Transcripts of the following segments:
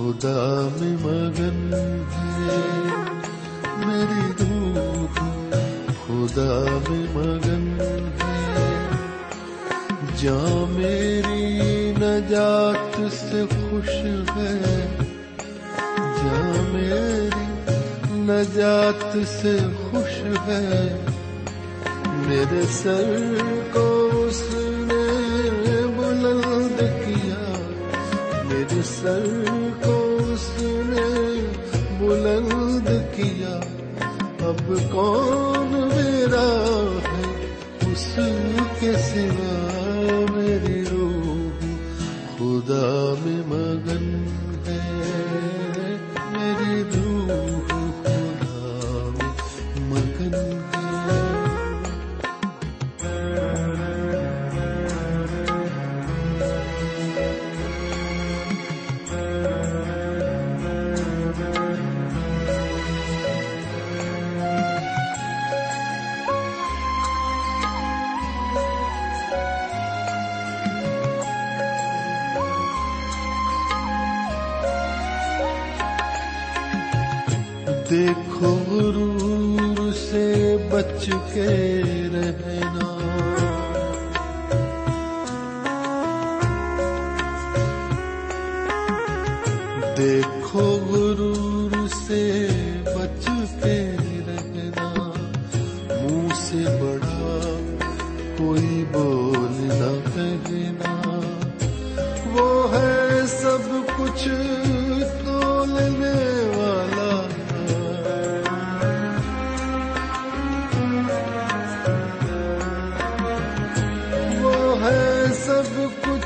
خدا میں مگن ہے۔ میری روح خدا میں مگن ہے۔ جا میری نجات سے خوش ہے جا میری نجات سے خوش ہے، میرے سر کو میرے سر کو اس نے بلند کیا۔ اب کون میرا ہے؟ اس کے سوا میری روح خدا میں مگن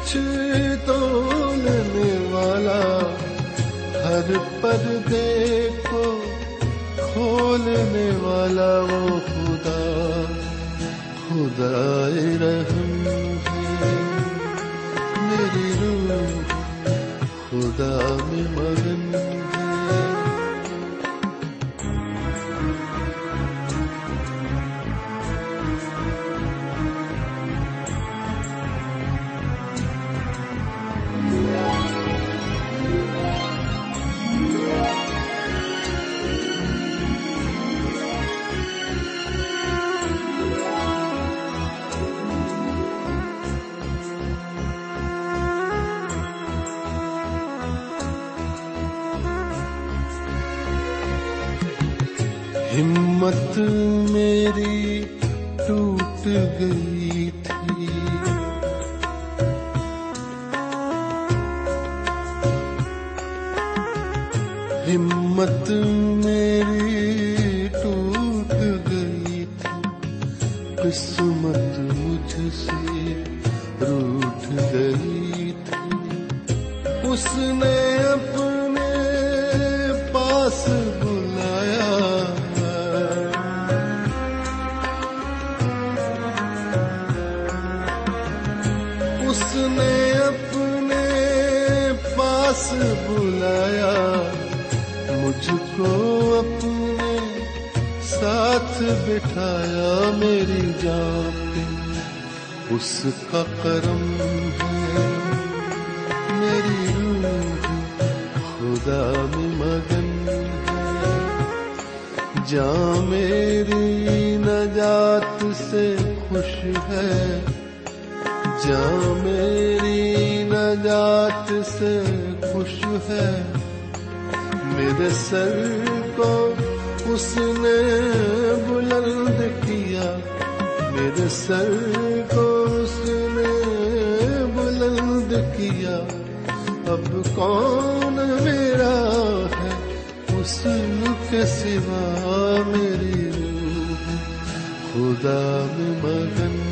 کچھ تولنے والا ہر پردے کو کھولنے والا وہ خدا خدا رحم ہے میری روح خدا میں مگن میری ٹوٹ گئی تھی۔ ہمت میری ٹوٹ گئی تھی۔ قسمت اس کا کرم ہے۔ میری روح خدا میں مگن ہے۔ میری نجات سے خوش ہے جاں میری نجات سے خوش ہے۔ میرے سر کو اس نے بلند کیا، میرے سر کو کیا؟ اب کون میرا ہے؟ اس کے سوا میری روح خدا میں مگن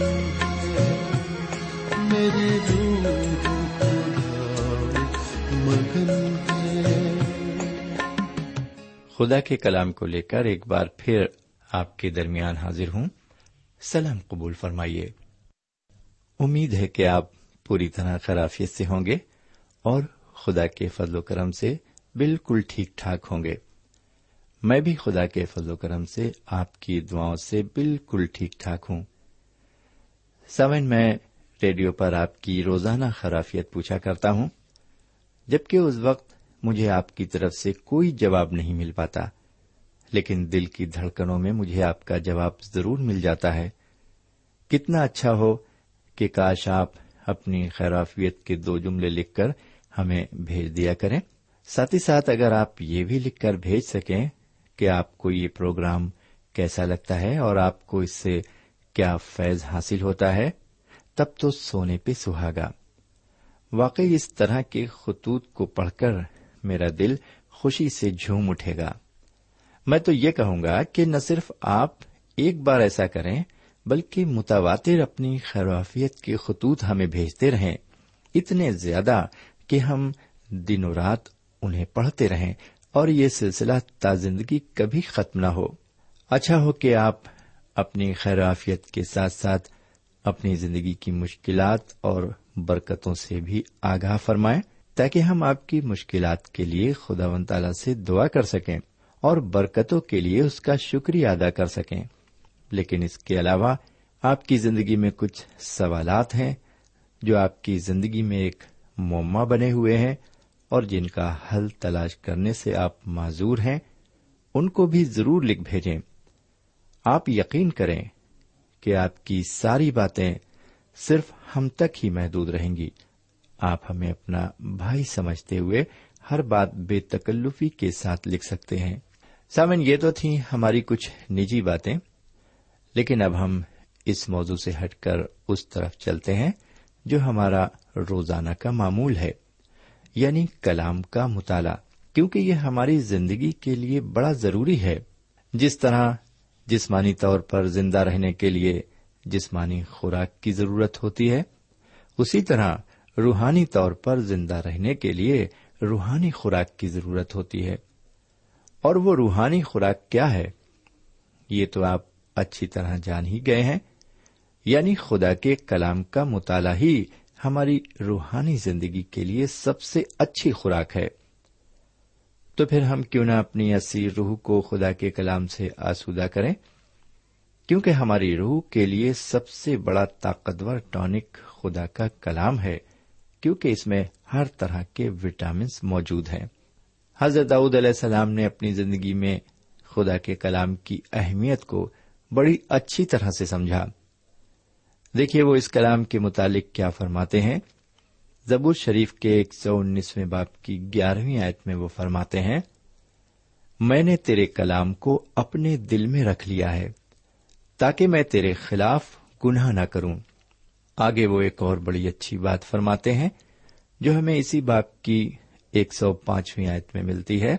میری روح خدا میں مگن ہے۔ خدا کے کلام کو لے کر ایک بار پھر آپ کے درمیان حاضر ہوں۔ سلام قبول فرمائیے۔ امید ہے کہ آپ پوری طرح خرافیت سے ہوں گے اور خدا کے فضل و کرم سے بالکل ٹھیک ٹھاک ہوں گے۔ میں بھی خدا کے فضل و کرم سے آپ کی دعاؤں سے بالکل ٹھیک ٹھاک ہوں۔ سمن، میں ریڈیو پر آپ کی روزانہ خرافیت پوچھا کرتا ہوں۔ جبکہ اس وقت مجھے آپ کی طرف سے کوئی جواب نہیں مل پاتا، لیکن دل کی دھڑکنوں میں مجھے آپ کا جواب ضرور مل جاتا ہے۔ کتنا اچھا ہو کہ کاش آپ اپنی خیرافیت کے دو جملے لکھ کر ہمیں بھیج دیا کریں۔ ساتھ ہی ساتھ اگر آپ یہ بھی لکھ کر بھیج سکیں کہ آپ کو یہ پروگرام کیسا لگتا ہے اور آپ کو اس سے کیا فیض حاصل ہوتا ہے، تب تو سونے پہ سہاگا۔ واقعی اس طرح کے خطوط کو پڑھ کر میرا دل خوشی سے جھوم اٹھے گا۔ میں تو یہ کہوں گا کہ نہ صرف آپ ایک بار ایسا کریں بلکہ متواتر اپنی خیرافیت کے خطوط ہمیں بھیجتے رہیں، اتنے زیادہ کہ ہم دنوں رات انہیں پڑھتے رہیں اور یہ سلسلہ تا زندگی کبھی ختم نہ ہو۔ اچھا ہو کہ آپ اپنی خیرافیت کے ساتھ ساتھ اپنی زندگی کی مشکلات اور برکتوں سے بھی آگاہ فرمائیں تاکہ ہم آپ کی مشکلات کے لیے خدا و تعالی سے دعا کر سکیں اور برکتوں کے لیے اس کا شکریہ ادا کر سکیں۔ لیکن اس کے علاوہ آپ کی زندگی میں کچھ سوالات ہیں جو آپ کی زندگی میں ایک مما بنے ہوئے ہیں اور جن کا حل تلاش کرنے سے آپ معذور ہیں، ان کو بھی ضرور لکھ بھیجیں۔ آپ یقین کریں کہ آپ کی ساری باتیں صرف ہم تک ہی محدود رہیں گی۔ آپ ہمیں اپنا بھائی سمجھتے ہوئے ہر بات بے تکلفی کے ساتھ لکھ سکتے ہیں۔ سامن یہ تو تھی ہماری کچھ نجی باتیں۔ لیکن اب ہم اس موضوع سے ہٹ کر اس طرف چلتے ہیں جو ہمارا روزانہ کا معمول ہے یعنی کلام کا مطالعہ، کیونکہ یہ ہماری زندگی کے لیے بڑا ضروری ہے۔ جس طرح جسمانی طور پر زندہ رہنے کے لیے جسمانی خوراک کی ضرورت ہوتی ہے، اسی طرح روحانی طور پر زندہ رہنے کے لیے روحانی خوراک کی ضرورت ہوتی ہے۔ اور وہ روحانی خوراک کیا ہے؟ یہ تو آپ اچھی طرح جان ہی گئے ہیں۔ یعنی خدا کے کلام کا مطالعہ ہی ہماری روحانی زندگی کے لیے سب سے اچھی خوراک ہے۔ تو پھر ہم کیوں نہ اپنی اسی روح کو خدا کے کلام سے آسودہ کریں؟ کیونکہ ہماری روح کے لیے سب سے بڑا طاقتور ٹانک خدا کا کلام ہے، کیونکہ اس میں ہر طرح کے وٹامنس موجود ہیں۔ حضرت داؤد علیہ السلام نے اپنی زندگی میں خدا کے کلام کی اہمیت کو بڑی اچھی طرح سے سمجھا۔ دیکھیے وہ اس کلام کے متعلق کیا فرماتے ہیں۔ زبور شریف کے ایک سو انیسویں باپ کی گیارہویں آیت میں وہ فرماتے ہیں، میں نے تیرے کلام کو اپنے دل میں رکھ لیا ہے تاکہ میں تیرے خلاف گناہ نہ کروں۔ آگے وہ ایک اور بڑی اچھی بات فرماتے ہیں، جو ہمیں اسی باپ کی ایک سو پانچویں آیت میں ملتی ہے،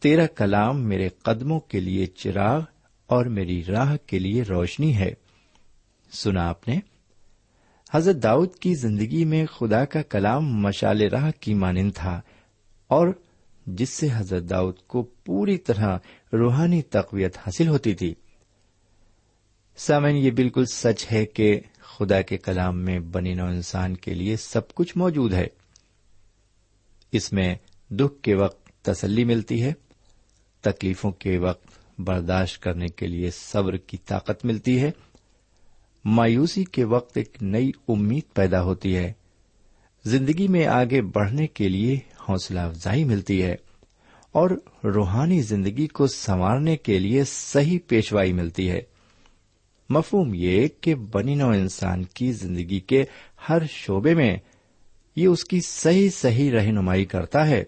تیرا کلام میرے قدموں کے لیے چراغ اور میری راہ کے لیے روشنی ہے۔ سنا آپ نے؟ حضرت داؤد کی زندگی میں خدا کا کلام مشال راہ کی مانند تھا اور جس سے حضرت داؤد کو پوری طرح روحانی تقویت حاصل ہوتی تھی۔ سامن یہ بالکل سچ ہے کہ خدا کے کلام میں بنی نو انسان کے لیے سب کچھ موجود ہے۔ اس میں دکھ کے وقت تسلی ملتی ہے، تکلیفوں کے وقت برداشت کرنے کے لیے صبر کی طاقت ملتی ہے۔ مایوسی کے وقت ایک نئی امید پیدا ہوتی ہے۔ زندگی میں آگے بڑھنے کے لیے حوصلہ افزائی ملتی ہے اور روحانی زندگی کو سنوارنے کے لیے صحیح پیشوائی ملتی ہے۔ مفہوم یہ کہ بنی نو انسان کی زندگی کے ہر شعبے میں یہ اس کی صحیح صحیح رہنمائی کرتا ہے۔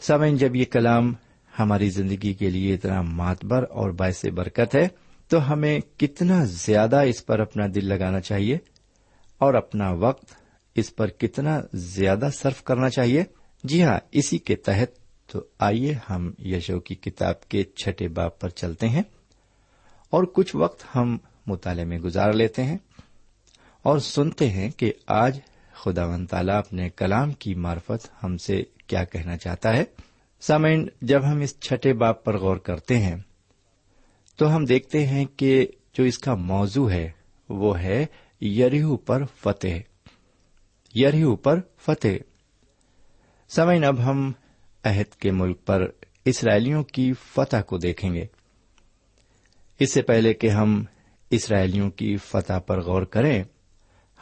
سمن جب یہ کلام ہماری زندگی کے لیے اتنا ماتبر اور باعث برکت ہے، تو ہمیں کتنا زیادہ اس پر اپنا دل لگانا چاہیے اور اپنا وقت اس پر کتنا زیادہ صرف کرنا چاہیے۔ جی ہاں اسی کے تحت تو آئیے ہم یشو کی کتاب کے چھٹے باپ پر چلتے ہیں اور کچھ وقت ہم مطالعے میں گزار لیتے ہیں اور سنتے ہیں کہ آج خدا و تعالیٰ اپنے کلام کی مارفت ہم سے کیا کہنا چاہتا ہے۔ سامعین، جب ہم اس چھٹے باپ پر غور کرتے ہیں، تو ہم دیکھتے ہیں کہ جو اس کا موضوع ہے، وہ ہے یریہو پر فتح۔ یریہو پر فتح۔ سمعین اب ہم عہد کے ملک پر اسرائیلیوں کی فتح کو دیکھیں گے۔ اس سے پہلے کہ ہم اسرائیلیوں کی فتح پر غور کریں،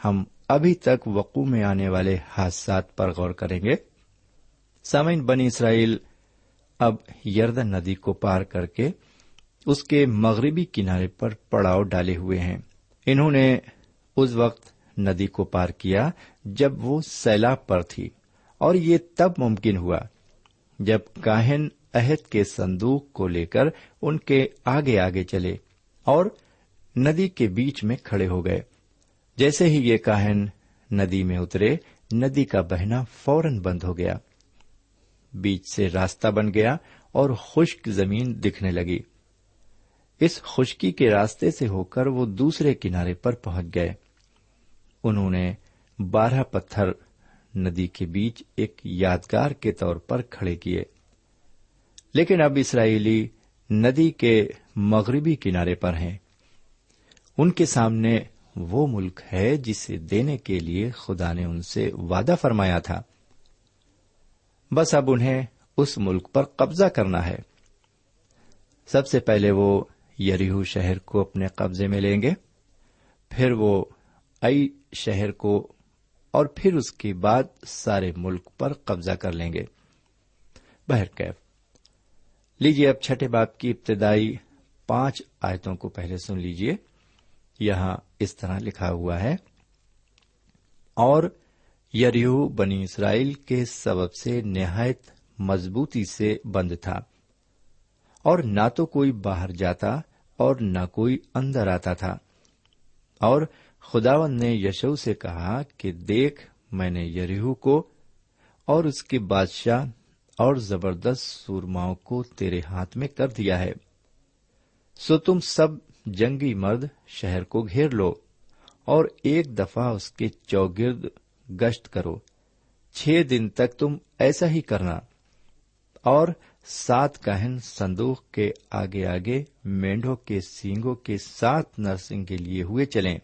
ہم ابھی تک وقوع میں آنے والے حادثات پر غور کریں گے۔ سامعین، بنی اسرائیل اب یردن ندی کو پار کر کے اس کے مغربی کنارے پر پڑاؤ ڈالے ہوئے ہیں۔ انہوں نے اس وقت ندی کو پار کیا جب وہ سیلاب پر تھی اور یہ تب ممکن ہوا جب کاہن عہد کے صندوق کو لے کر ان کے آگے آگے چلے اور ندی کے بیچ میں کھڑے ہو گئے۔ جیسے ہی یہ کاہن ندی میں اترے، ندی کا بہنا فوراً بند ہو گیا۔ بیچ سے راستہ بن گیا اور خشک زمین دکھنے لگی۔ اس خشکی کے راستے سے ہو کر وہ دوسرے کنارے پر پہنچ گئے۔ انہوں نے بارہ پتھر ندی کے بیچ ایک یادگار کے طور پر کھڑے کیے۔ لیکن اب اسرائیلی ندی کے مغربی کنارے پر ہیں۔ ان کے سامنے وہ ملک ہے جسے دینے کے لیے خدا نے ان سے وعدہ فرمایا تھا۔ بس اب انہیں اس ملک پر قبضہ کرنا ہے۔ سب سے پہلے وہ یریہو شہر کو اپنے قبضے میں لیں گے، پھر وہ ائی شہر کو، اور پھر اس کے بعد سارے ملک پر قبضہ کر لیں گے۔ بہرکیف لیجیے اب چھٹے باپ کی ابتدائی پانچ آیتوں کو پہلے سن لیجیے یہاں اس طرح لکھا ہوا ہے، اور یریو بنی اسرائیل کے سبب سے نہایت مضبوطی سے بند تھا۔ اور نہ تو کوئی باہر جاتا اور نہ کوئی اندر آتا تھا۔ اور خداون نے یشو سے کہا کہ دیکھ، میں نے یریہو کو اور اس کے بادشاہ اور زبردست سورماؤں کو تیرے ہاتھ میں کر دیا ہے۔ سو تم سب جنگی مرد شہر کو گھیر لو اور ایک دفعہ اس کے چوگرد گشت کرو۔ چھ دن تک تم ایسا ہی کرنا۔ اور سات کہن سندوق کے آگے آگے مینڈوں کے سینگوں کے سات نرسنگ کے لیے ہوئے چلیں۔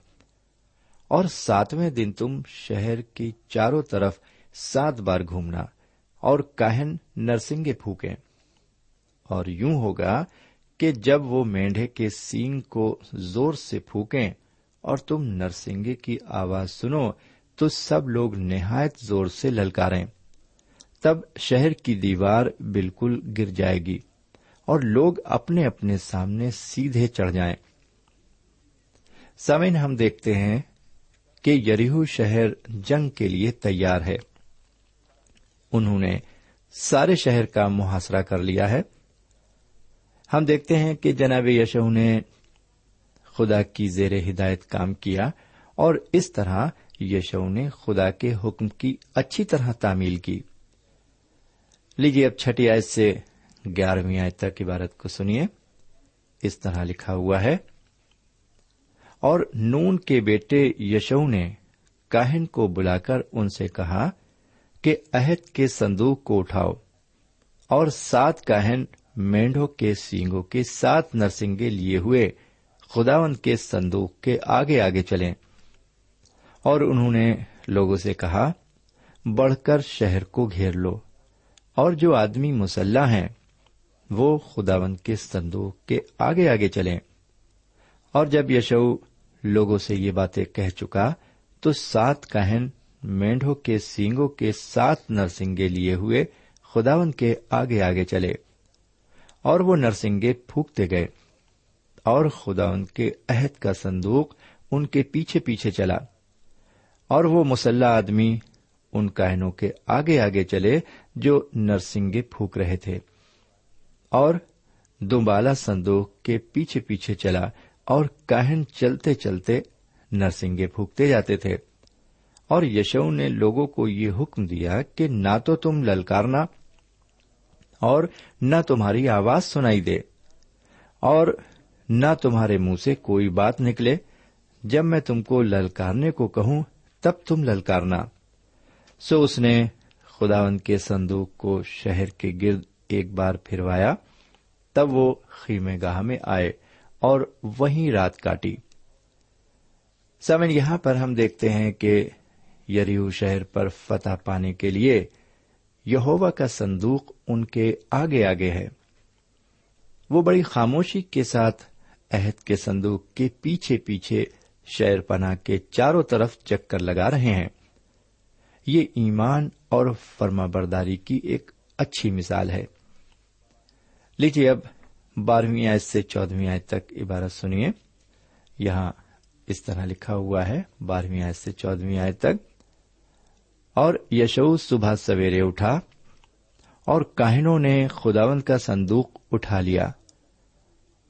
اور ساتویں دن تم شہر کی چاروں طرف سات بار گھومنا اور کاہن نرسنگے پھونکیں۔ اور یوں ہوگا کہ جب وہ مینڈے کے سینگ کو زور سے پھونکیں اور تم نرسنگے کی آواز سنو تو سب لوگ نہایت زور سے للکاریں۔ تب شہر کی دیوار بالکل گر جائے گی اور لوگ اپنے اپنے سامنے سیدھے چڑھ جائیں۔ سمن ہم دیکھتے ہیں کہ یریہو شہر جنگ کے لیے تیار ہے۔ انہوں نے سارے شہر کا محاصرہ کر لیا ہے۔ ہم دیکھتے ہیں کہ جناب یشو نے خدا کی زیر ہدایت کام کیا اور اس طرح یشو نے خدا کے حکم کی اچھی طرح تعمیل کی۔ لیجیے اب چھٹی آیت سے گیارہویں آیت تک عبارت کو سنیے۔ اس طرح لکھا ہوا ہے۔ اور نون کے بیٹے یشو نے کاہن کو بلا کر ان سے کہا کہ عہد کے صندوق کو اٹھاؤ اور سات کاہن مینڈوں کے سینگوں کے سات نرسنگے لیے ہوئے خداون کے صندوق کے آگے آگے چلیں۔ اور انہوں نے لوگوں سے کہا، بڑھ کر شہر کو گھیر لو اور جو آدمی مسلح ہیں، وہ خداون کے صندوق کے آگے آگے چلیں۔ اور جب یشو لوگوں سے یہ باتیں کہہ چکا، تو سات کہن مینڈوں کے سینگوں کے سات نرسنگے لیے ہوئے خداون کے آگے آگے چلے اور وہ نرسنگے پھونکتے گئے اور خداون کے عہد کا صندوق ان کے پیچھے پیچھے چلا۔ اور وہ مسلح آدمی ان کہنوں کے آگے آگے چلے جو نرسنگے پھونک رہے تھے۔ اور دوبالا صندوق کے پیچھے پیچھے چلا اور کاہن چلتے چلتے نرسنگے پھونکتے جاتے تھے۔ اور یشو نے لوگوں کو یہ حکم دیا کہ نہ تو تم للکارنا اور نہ تمہاری آواز سنائی دے۔ اور نہ تمہارے منہ سے کوئی بات نکلے۔ جب میں تم کو للکارنے کو کہوں تب تم للکارنا۔ سو اس نے خداون کے صندوق کو شہر کے گرد ایک بار پھروایا۔ تب وہ خیمے گاہ میں آئے اور وہیں رات کاٹی۔ سمن یہاں پر ہم دیکھتے ہیں کہ یریو شہر پر فتح پانے کے لیے یہوا کا صندوق ان کے آگے آگے ہے۔ وہ بڑی خاموشی کے ساتھ عہد کے صندوق کے پیچھے پیچھے شہر پناہ کے چاروں طرف چکر لگا رہے ہیں۔ یہ ایمان اور فرما برداری کی ایک اچھی مثال ہے۔ لیجیے اب بارہویں آیت سے چودہویں آیت تک عبارت سنیے۔ یہاں اس طرح لکھا ہوا ہے، بارہویں آیت سے چودہویں آیت تک۔ اور یشو صبح سویرے اٹھا اور کاہنوں نے خداون کا صندوق اٹھا لیا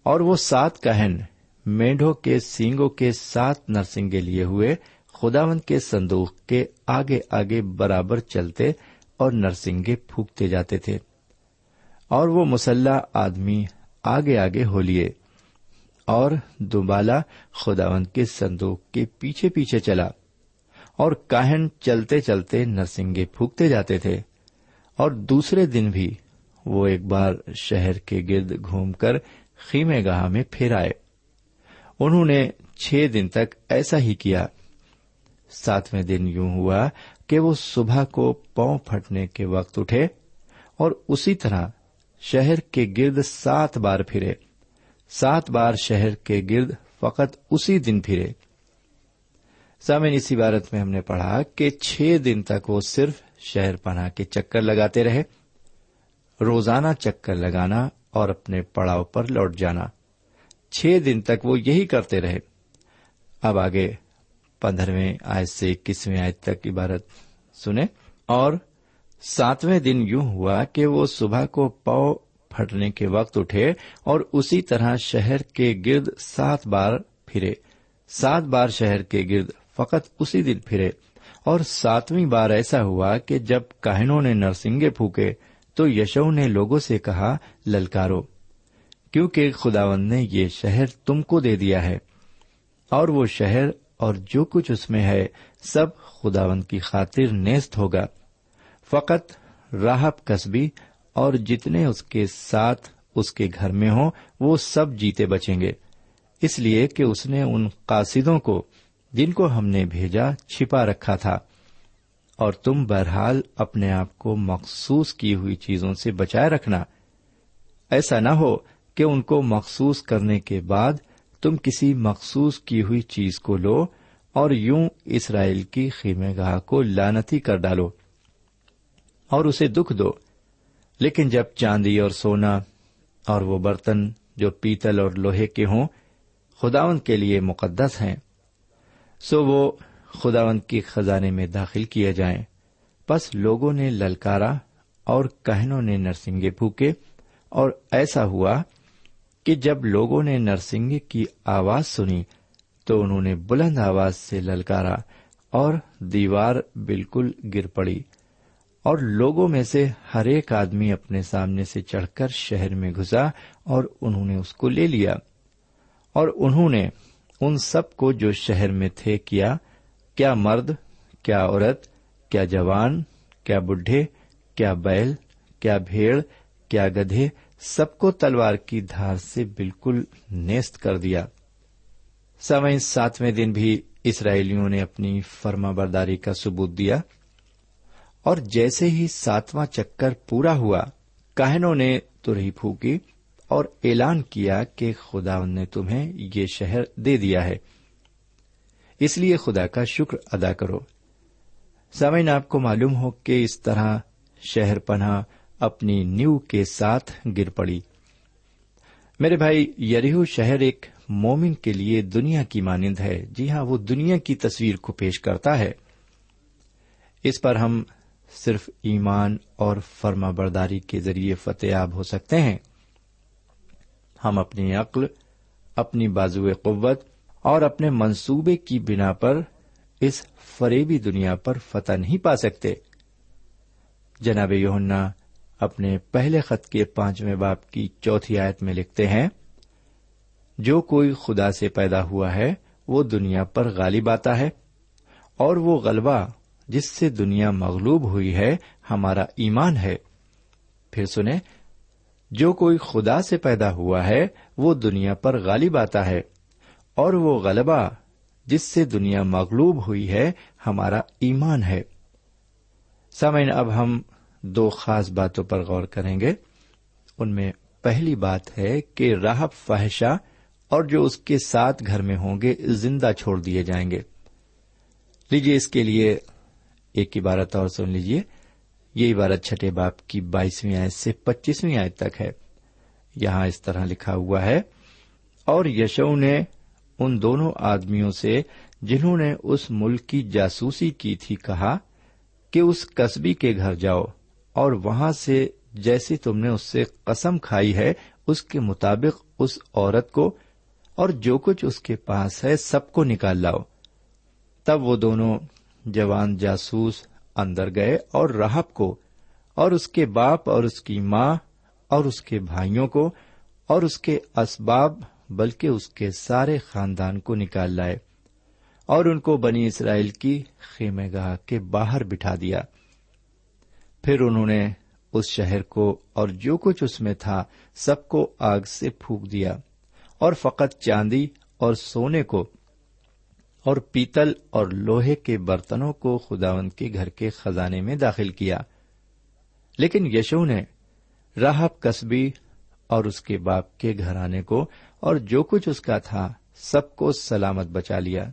اور وہ سات کہن مینڈوں کے سینگوں کے سات نرسنگے لیے ہوئے خداون کے صندوق کے آگے آگے برابر چلتے اور نرسنگے پھونکتے جاتے تھے۔ اور وہ مسلح آدمی آگے آگے ہو لیے۔ اور دوبالا خداون کے صندوق کے پیچھے پیچھے چلا۔ اور کاہن چلتے چلتے نرسنگے پھونکتے جاتے تھے۔ اور دوسرے دن بھی وہ ایک بار شہر کے گرد گھوم کر خیمے گاہ میں پھر آئے۔ انہوں نے چھ دن تک ایسا ہی کیا۔ ساتویں دن یوں ہوا کہ وہ صبح کو پاؤں پھٹنے کے وقت اٹھے اور اسی طرح شہر کے گرد سات بار پھرے۔ سات بار شہر کے گرد فقط اسی دن پھرے۔ سامن اسی عبارت میں ہم نے پڑھا کہ چھ دن تک وہ صرف شہر پناہ کے چکر لگاتے رہے۔ روزانہ چکر لگانا اور اپنے پڑاؤ پر لوٹ جانا۔ چھ دن تک وہ یہی کرتے رہے۔ اب آگے پندرہویں آیت سے اکیسویں آیت تک عبارت سنیں۔ اور ساتویں دن یوں ہوا کہ وہ صبح کو پاؤ پھٹنے کے وقت اٹھے اور اسی طرح شہر کے گرد سات بار پھرے۔ سات بار شہر کے گرد فقط اسی دن پھرے۔ اور ساتویں بار ایسا ہوا کہ جب کاہنوں نے نرسنگے پھونکے تو یشو نے لوگوں سے کہا، للکارو کیونکہ خداون نے یہ شہر تم کو دے دیا ہے۔ اور وہ شہر اور جو کچھ اس میں ہے، سب خداون کی خاطر نیست ہوگا۔ فقط راہب قصبی اور جتنے اس کے ساتھ اس کے گھر میں ہوں، وہ سب جیتے بچیں گے۔ اس لیے کہ اس نے ان قاصدوں کو، جن کو ہم نے بھیجا، چھپا رکھا تھا۔ اور تم بہرحال اپنے آپ کو مخصوص کی ہوئی چیزوں سے بچائے رکھنا۔ ایسا نہ ہو کہ ان کو مخصوص کرنے کے بعد تم کسی مخصوص کی ہوئی چیز کو لو اور یوں اسرائیل کی خیمے گاہ کو لانتی کر ڈالو اور اسے دکھ دو۔ لیکن جب چاندی اور سونا اور وہ برتن جو پیتل اور لوہے کے ہوں، خداون کے لیے مقدس ہیں، سو وہ خداون کی خزانے میں داخل کیے جائیں۔ بس لوگوں نے للکارا اور کہنوں نے نرسنگے پھوکے اور ایسا ہوا کہ جب لوگوں نے نرسنگے کی آواز سنی تو انہوں نے بلند آواز سے للکارا اور دیوار بالکل گر پڑی اور لوگوں میں سے ہر ایک آدمی اپنے سامنے سے چڑھ کر شہر میں گھسا اور انہوں نے اس کو لے لیا اور انہوں نے ان سب کو جو شہر میں تھے کیا کیا مرد، کیا عورت، کیا جوان، کیا بڈھے، کیا بیل، کیا بھیڑ، کیا گدھے سب کو تلوار کی دھار سے بالکل نیست کر دیا۔ سوئیں ساتویں دن بھی اسرائیلیوں نے اپنی فرما برداری کا ثبوت دیا۔ اور جیسے ہی ساتواں چکر پورا ہوا کہنوں نے ترہی پھونکی اور اعلان کیا کہ خدا نے تمہیں یہ شہر دے دیا ہے۔ اس لیے خدا کا شکر ادا کرو۔ سمعن آپ کو معلوم ہو کہ اس طرح شہر پناہ اپنی نیو کے ساتھ گر پڑی۔ میرے بھائی، یریہو شہر ایک مومن کے لیے دنیا کی مانند ہے۔ جی ہاں وہ دنیا کی تصویر کو پیش کرتا ہے۔ اس پر ہم صرف ایمان اور فرما برداری کے ذریعے فتح ہو سکتے ہیں۔ ہم اپنی عقل، اپنی بازو قوت اور اپنے منصوبے کی بنا پر اس فریبی دنیا پر فتح نہیں پا سکتے۔ جناب یونا اپنے پہلے خط کے پانچویں باپ کی چوتھی آیت میں لکھتے ہیں، جو کوئی خدا سے پیدا ہوا ہے، وہ دنیا پر غالب آتا ہے، اور وہ غلبہ جس سے دنیا مغلوب ہوئی ہے، ہمارا ایمان ہے۔ پھر سنیں، جو کوئی خدا سے پیدا ہوا ہے، وہ دنیا پر غالب آتا ہے، اور وہ غلبہ جس سے دنیا مغلوب ہوئی ہے، ہمارا ایمان ہے۔ سمعن اب ہم دو خاص باتوں پر غور کریں گے۔ ان میں پہلی بات ہے کہ راہب فحشہ اور جو اس کے ساتھ گھر میں ہوں گے زندہ چھوڑ دیے جائیں گے۔ لیجیے اس کے لیے ایک عبارت اور سن لیجیے یہ عبارت چھٹے باپ کی بائیسویں آیت سے پچیسویں آیت تک ہے۔ یہاں اس طرح لکھا ہوا ہے، اور یشو نے ان دونوں آدمیوں سے جنہوں نے اس ملک کی جاسوسی کی تھی کہا کہ اس قصبی کے گھر جاؤ۔ اور وہاں سے جیسے تم نے اس سے قسم کھائی ہے، اس کے مطابق اس عورت کو اور جو کچھ اس کے پاس ہے، سب کو نکال لاؤ۔ تب وہ دونوں جوان جاسوس اندر گئے اور راہب کو اور اس کے باپ اور اس کی ماں اور اس کے بھائیوں کو اور اس کے اسباب، بلکہ اس کے سارے خاندان کو نکال لائے اور ان کو بنی اسرائیل کی خیمے گاہ کے باہر بٹھا دیا۔ پھر انہوں نے اس شہر کو اور جو کچھ اس میں تھا سب کو آگ سے پھونک دیا اور فقط چاندی اور سونے کو اور پیتل اور لوہے کے برتنوں کو خداون کے گھر کے خزانے میں داخل کیا۔ لیکن یشو نے راہب قصبی اور اس کے باپ کے گھرانے کو اور جو کچھ اس کا تھا سب کو سلامت بچا لیا۔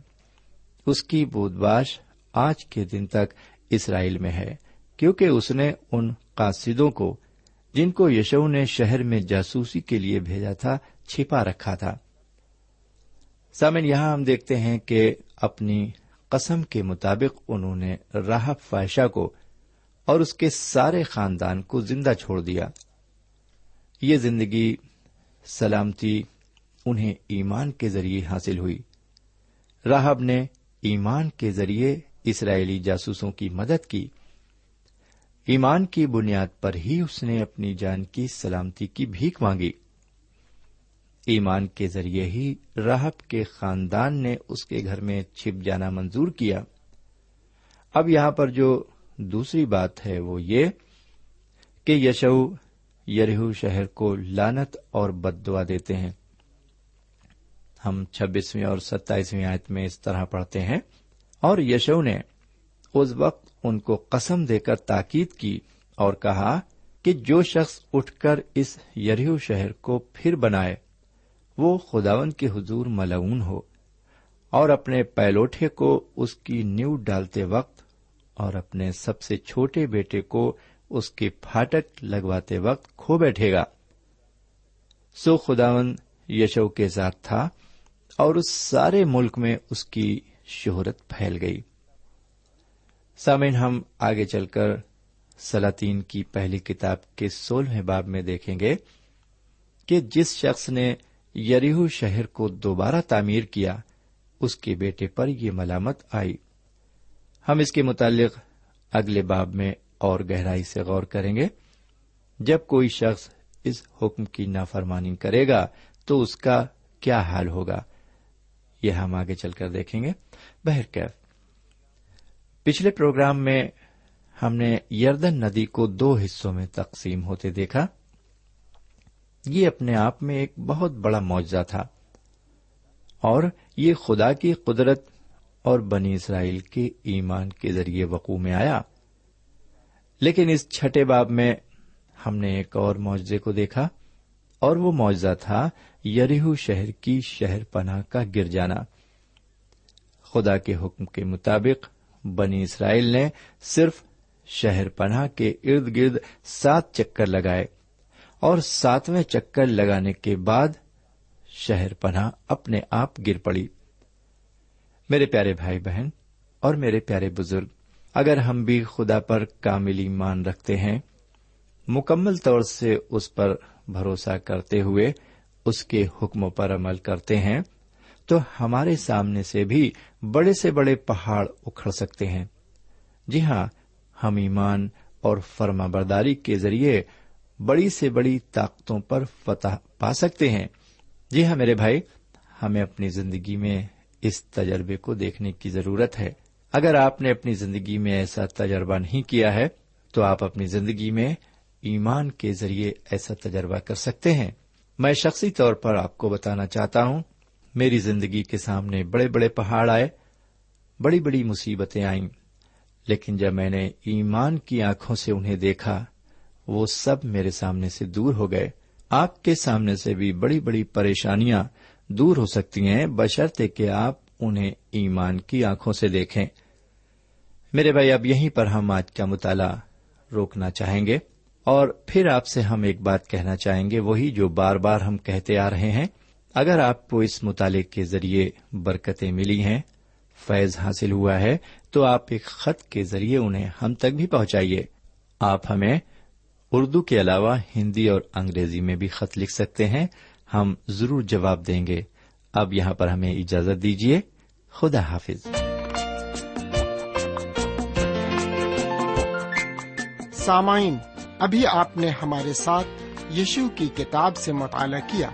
اس کی بود باش آج کے دن تک اسرائیل میں ہے۔ کیونکہ اس نے ان قاصدوں کو، جن کو یشو نے شہر میں جاسوسی کے لیے بھیجا تھا، چھپا رکھا تھا۔ سامن، یہاں ہم دیکھتے ہیں کہ اپنی قسم کے مطابق انہوں نے راہب فائشہ کو اور اس کے سارے خاندان کو زندہ چھوڑ دیا۔ یہ زندگی سلامتی انہیں ایمان کے ذریعے حاصل ہوئی۔ راہب نے ایمان کے ذریعے اسرائیلی جاسوسوں کی مدد کی۔ ایمان کی بنیاد پر ہی اس نے اپنی جان کی سلامتی کی بھیک مانگی۔ ایمان کے ذریعے ہی راہب کے خاندان نے اس کے گھر میں چھپ جانا منظور کیا۔ اب یہاں پر جو دوسری بات ہے وہ یہ کہ یشو یریہ شہر کو لانت اور بد دعا دیتے ہیں۔ ہم چھبیسویں اور ستائیسویں آیت میں اس طرح پڑھتے ہیں۔ اور یشو نے اس وقت ان کو قسم دے کر تاکید کی اور کہا کہ جو شخص اٹھ کر اس یریو شہر کو پھر بنائے، وہ خداون کے حضور ملعون ہو اور اپنے پیلوٹے کو اس کی نیو ڈالتے وقت اور اپنے سب سے چھوٹے بیٹے کو اس کے پھاٹک لگواتے وقت کھو بیٹھے گا۔ سو خداون یشو کے ساتھ تھا اور اس سارے ملک میں اس کی شہرت پھیل گئی۔ سامن ہم آگے چل کر سلاطین کی پہلی کتاب کے سولہویں باب میں دیکھیں گے کہ جس شخص نے یریہ شہر کو دوبارہ تعمیر کیا، اس کے بیٹے پر یہ ملامت آئی۔ ہم اس کے متعلق اگلے باب میں اور گہرائی سے غور کریں گے۔ جب کوئی شخص اس حکم کی نافرمانی کرے گا، تو اس کا کیا حال ہوگا؟ یہ ہم آگے چل کر دیکھیں گے۔ بہرکیف۔ پچھلے پروگرام میں ہم نے یردن ندی کو دو حصوں میں تقسیم ہوتے دیکھا۔ یہ اپنے آپ میں ایک بہت بڑا معاوضہ تھا اور یہ خدا کی قدرت اور بنی اسرائیل کے ایمان کے ذریعے وقوع میں آیا۔ لیکن اس چھٹے باب میں ہم نے ایک اور معجزے کو دیکھا اور وہ معجزہ تھا یریہو شہر کی شہر پناہ کا گر جانا۔ خدا کے حکم کے مطابق بنی اسرائیل نے صرف شہر پناہ کے ارد گرد سات چکر لگائے اور ساتویں چکر لگانے کے بعد شہر پناہ اپنے آپ گر پڑی۔ میرے پیارے بھائی بہن اور میرے پیارے بزرگ، اگر ہم بھی خدا پر کامل ایمان رکھتے ہیں، مکمل طور سے اس پر بھروسہ کرتے ہوئے اس کے حکموں پر عمل کرتے ہیں تو ہمارے سامنے سے بھی بڑے سے بڑے پہاڑ اکھڑ سکتے ہیں۔ جی ہاں ہم ایمان اور فرما برداری کے ذریعے بڑی سے بڑی طاقتوں پر فتح پا سکتے ہیں۔ جی ہاں میرے بھائی، ہمیں اپنی زندگی میں اس تجربے کو دیکھنے کی ضرورت ہے۔ اگر آپ نے اپنی زندگی میں ایسا تجربہ نہیں کیا ہے، تو آپ اپنی زندگی میں ایمان کے ذریعے ایسا تجربہ کر سکتے ہیں۔ میں شخصی طور پر آپ کو بتانا چاہتا ہوں میری زندگی کے سامنے بڑے بڑے پہاڑ آئے، بڑی بڑی مصیبتیں آئیں، لیکن جب میں نے ایمان کی آنکھوں سے انہیں دیکھا، وہ سب میرے سامنے سے دور ہو گئے۔ آپ کے سامنے سے بھی بڑی بڑی پریشانیاں دور ہو سکتی ہیں، بشرطے کہ آپ انہیں ایمان کی آنکھوں سے دیکھیں۔ میرے بھائی، اب یہیں پر ہم آج کا مطالعہ روکنا چاہیں گے، اور پھر آپ سے ہم ایک بات کہنا چاہیں گے، وہی جو بار بار ہم کہتے آ رہے ہیں۔ اگر آپ کو اس مطالعے کے ذریعے برکتیں ملی ہیں، فیض حاصل ہوا ہے، تو آپ ایک خط کے ذریعے انہیں ہم تک بھی پہنچائیے۔ آپ ہمیں اردو کے علاوہ ہندی اور انگریزی میں بھی خط لکھ سکتے ہیں، ہم ضرور جواب دیں گے۔ اب یہاں پر ہمیں اجازت دیجیے خدا حافظ۔ سامعین، ابھی آپ نے ہمارے ساتھ یشو کی کتاب سے مطالعہ کیا۔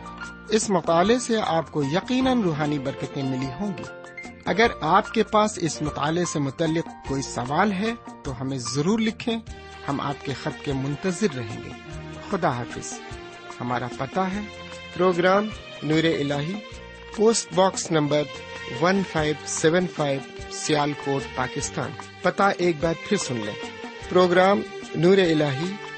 اس مطالعے سے آپ کو یقیناً روحانی برکتیں ملی ہوں گی۔ اگر آپ کے پاس اس مطالعے سے متعلق کوئی سوال ہے، تو ہمیں ضرور لکھیں۔ ہم آپ کے خط کے منتظر رہیں گے۔ خدا حافظ۔ ہمارا پتہ ہے۔ پروگرام نور ال post box number one five seven five Sialkot, Pakistan. پتہ ایک بار پھر سن لیں۔ پروگرام نور ال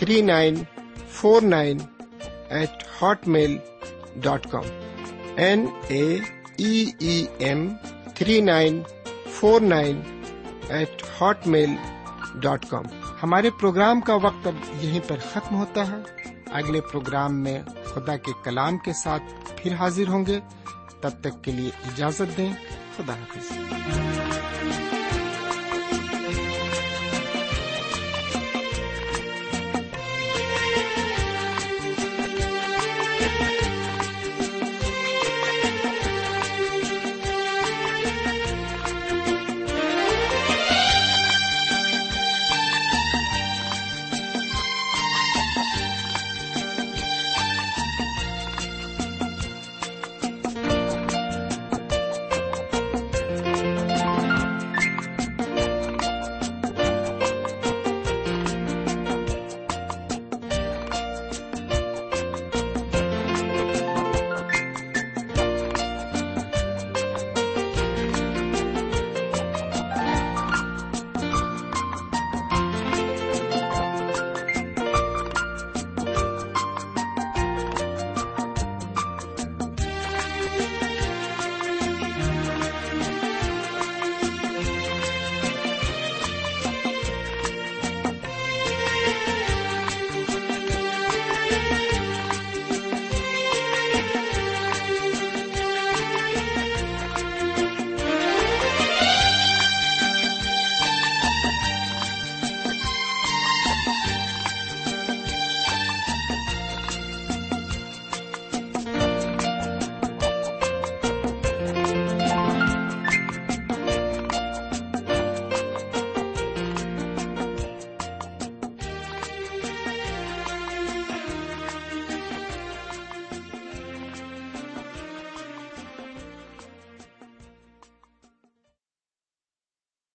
three nine four nine eight Hotmail dot com N A M three nine four nine eight Hotmail dot com ہمارے پروگرام کا وقت اب یہیں پر ختم ہوتا ہے۔ اگلے پروگرام میں خدا کے کلام کے ساتھ پھر حاضر ہوں گے۔ تب تک کے لیے اجازت دیں۔ خدا حافظ۔